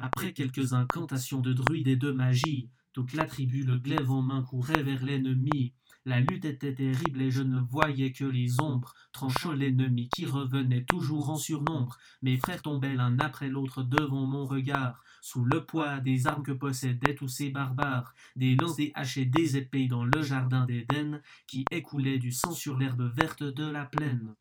Après quelques incantations de druides et de magie, toute la tribu, le glaive en main, courait vers l'ennemi. La lutte était terrible et je ne voyais que les ombres tranchant l'ennemi qui revenait toujours en surnombre. Mes frères tombaient l'un après l'autre devant mon regard, sous le poids des armes que possédaient tous ces barbares, des lances, des haches et des épées dans le jardin d'Éden, qui écoulait du sang sur l'herbe verte de la plaine.